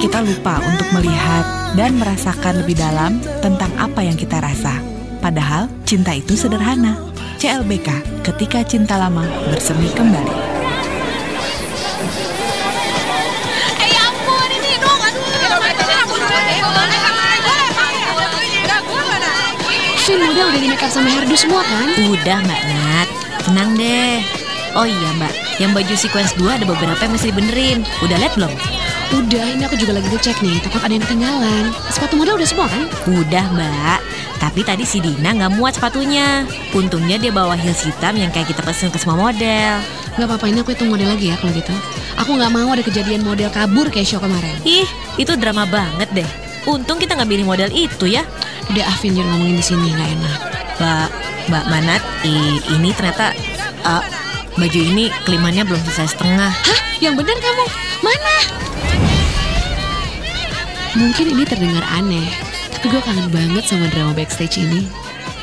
kita lupa untuk melihat dan merasakan lebih dalam tentang apa yang kita rasa. Padahal cinta itu sederhana. CLBK, ketika cinta lama bersemi kembali. Eh ya ampun ini dong aduh. Vin model udah di make up sama hairdo semua kan? Udah Mbak Nat, tenang deh. Oh iya Mbak, yang baju sequence 2 ada beberapa yang masih dibenerin. Udah lihat belum? Udah, ini aku juga lagi ngecek nih, takut ada yang ketinggalan. Sepatu model udah semua kan? Udah Mbak, tapi tadi si Dina nggak muat sepatunya. Untungnya dia bawa heels hitam yang kayak kita pesen ke semua model. Gak apa-apa, ini aku hitung model lagi ya kalau gitu. Aku nggak mau ada kejadian model kabur kayak show kemarin. Ih, itu drama banget deh. Untung kita nggak pilih model itu ya. Udah Afin jangan ngomongin di sini nggak enak. Mbak, Mbak Manat, i- ini ternyata uh, baju ini kelimannya belum selesai setengah. Hah? Yang benar kamu? Mana? Mungkin ini terdengar aneh, tapi gue kangen banget sama drama backstage ini.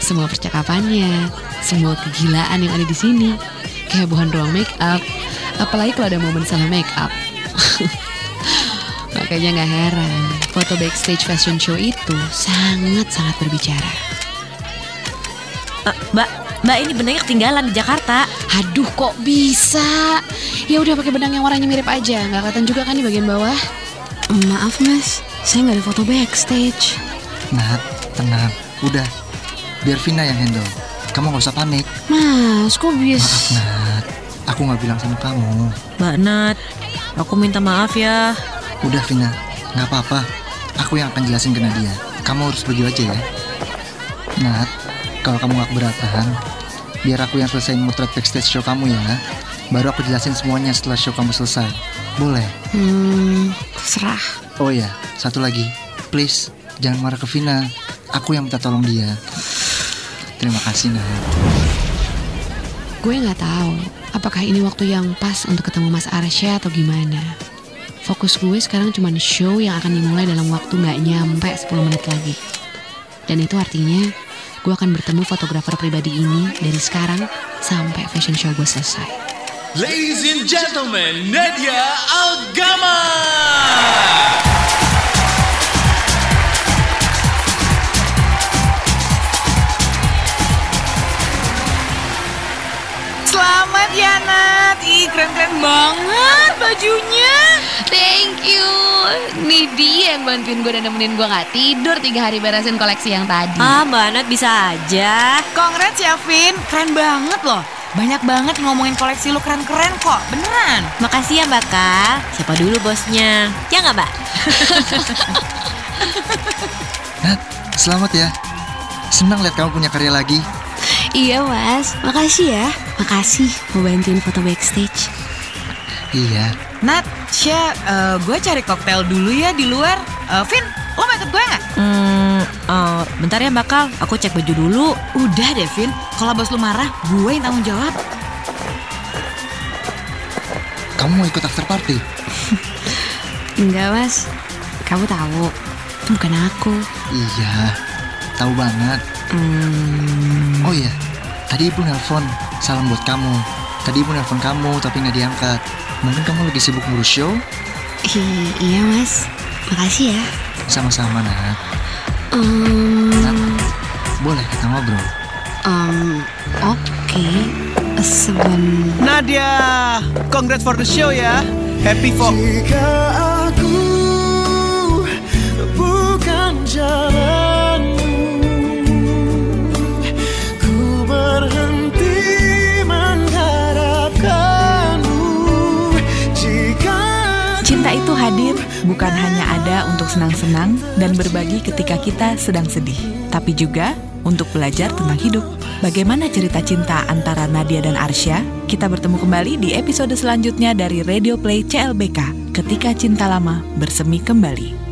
Semua percakapannya, semua kegilaan yang ada di sini. Kehebohan ruang make up, apalagi kalau ada momen salah make up. Makanya nggak heran, foto backstage fashion show itu sangat-sangat berbicara. Uh, mbak, Mbak ini benangnya ketinggalan di Jakarta. Aduh kok bisa? Ya udah pakai benang yang warnanya mirip aja, nggak kelihatan juga kan di bagian bawah? Maaf mas, saya nggak ada foto backstage. Nat, tenang. Udah, biar Vina yang handle. Kamu gak usah panik. Mas, kok Maaf bisa? Nat, aku gak bilang sama kamu. Mbak Nat, aku minta maaf ya. Udah Vina, gak apa-apa. Aku yang akan jelasin ke Nadia. Kamu harus pergi aja ya. Nat, kalau kamu gak keberatan, biar aku yang selesaiin motret backstage show kamu ya. Baru aku jelasin semuanya setelah show kamu selesai. Boleh? Hmm, terserah. Oh ya, satu lagi. Please, jangan marah ke Vina. Aku yang minta tolong dia. Terima kasih, Nat. Gue nggak tahu apakah ini waktu yang pas untuk ketemu Mas Arsya atau gimana. Fokus gue sekarang cuma show yang akan dimulai dalam waktu nggak nyampe 10 menit lagi. Dan itu artinya gue akan bertemu fotografer pribadi ini dari sekarang sampai fashion show gue selesai. Ladies and gentlemen, Nadia Algama! Selamat ya Nat, ih keren-keren banget bajunya. Thank you. Nih dia yang bantuin gue dan nemenin gue nggak tidur tiga hari beresin koleksi yang tadi. Ah, Mbak bisa aja. Congrats ya Vin, keren banget loh. Banyak banget ngomongin koleksi lu keren-keren kok, beneran. Makasih ya Mbak Kak. Siapa dulu bosnya? Ya nggak Mbak? Nat, selamat ya. Senang lihat kamu punya karya lagi. Iya mas, makasih ya. Makasih mau bantuin foto backstage. Iya, Nat, Sya, eh, gue cari koktail dulu ya di luar. Eh, Vin, lo mau ikut gue nggak? Hmm, eh, bentar ya Mbak Kal. Aku cek baju dulu. Udah deh Vin, kalau bos lu marah, gue yang tanggung jawab. kamu mau ikut after party? Enggak mas, kamu tahu itu bukan aku. Iya, tahu banget. Hmm, Oh iya, tadi ibu nelpon. Salam buat kamu. Tadi ibu nelpon kamu tapi nggak diangkat. Mungkin kamu lagi sibuk ngurus show? i- iya mas, makasih ya. Sama-sama, Nat. Um, Boleh kita ngobrol? um, Oke, seben. Nadia, congrats for the show ya. Happy for hadir bukan hanya ada untuk senang-senang dan berbagi ketika kita sedang sedih, tapi juga untuk belajar tentang hidup. Bagaimana cerita cinta antara Nadia dan Arsya? Kita bertemu kembali di episode selanjutnya dari Radio Play CLBK, Ketika Cinta Lama Bersemi Kembali.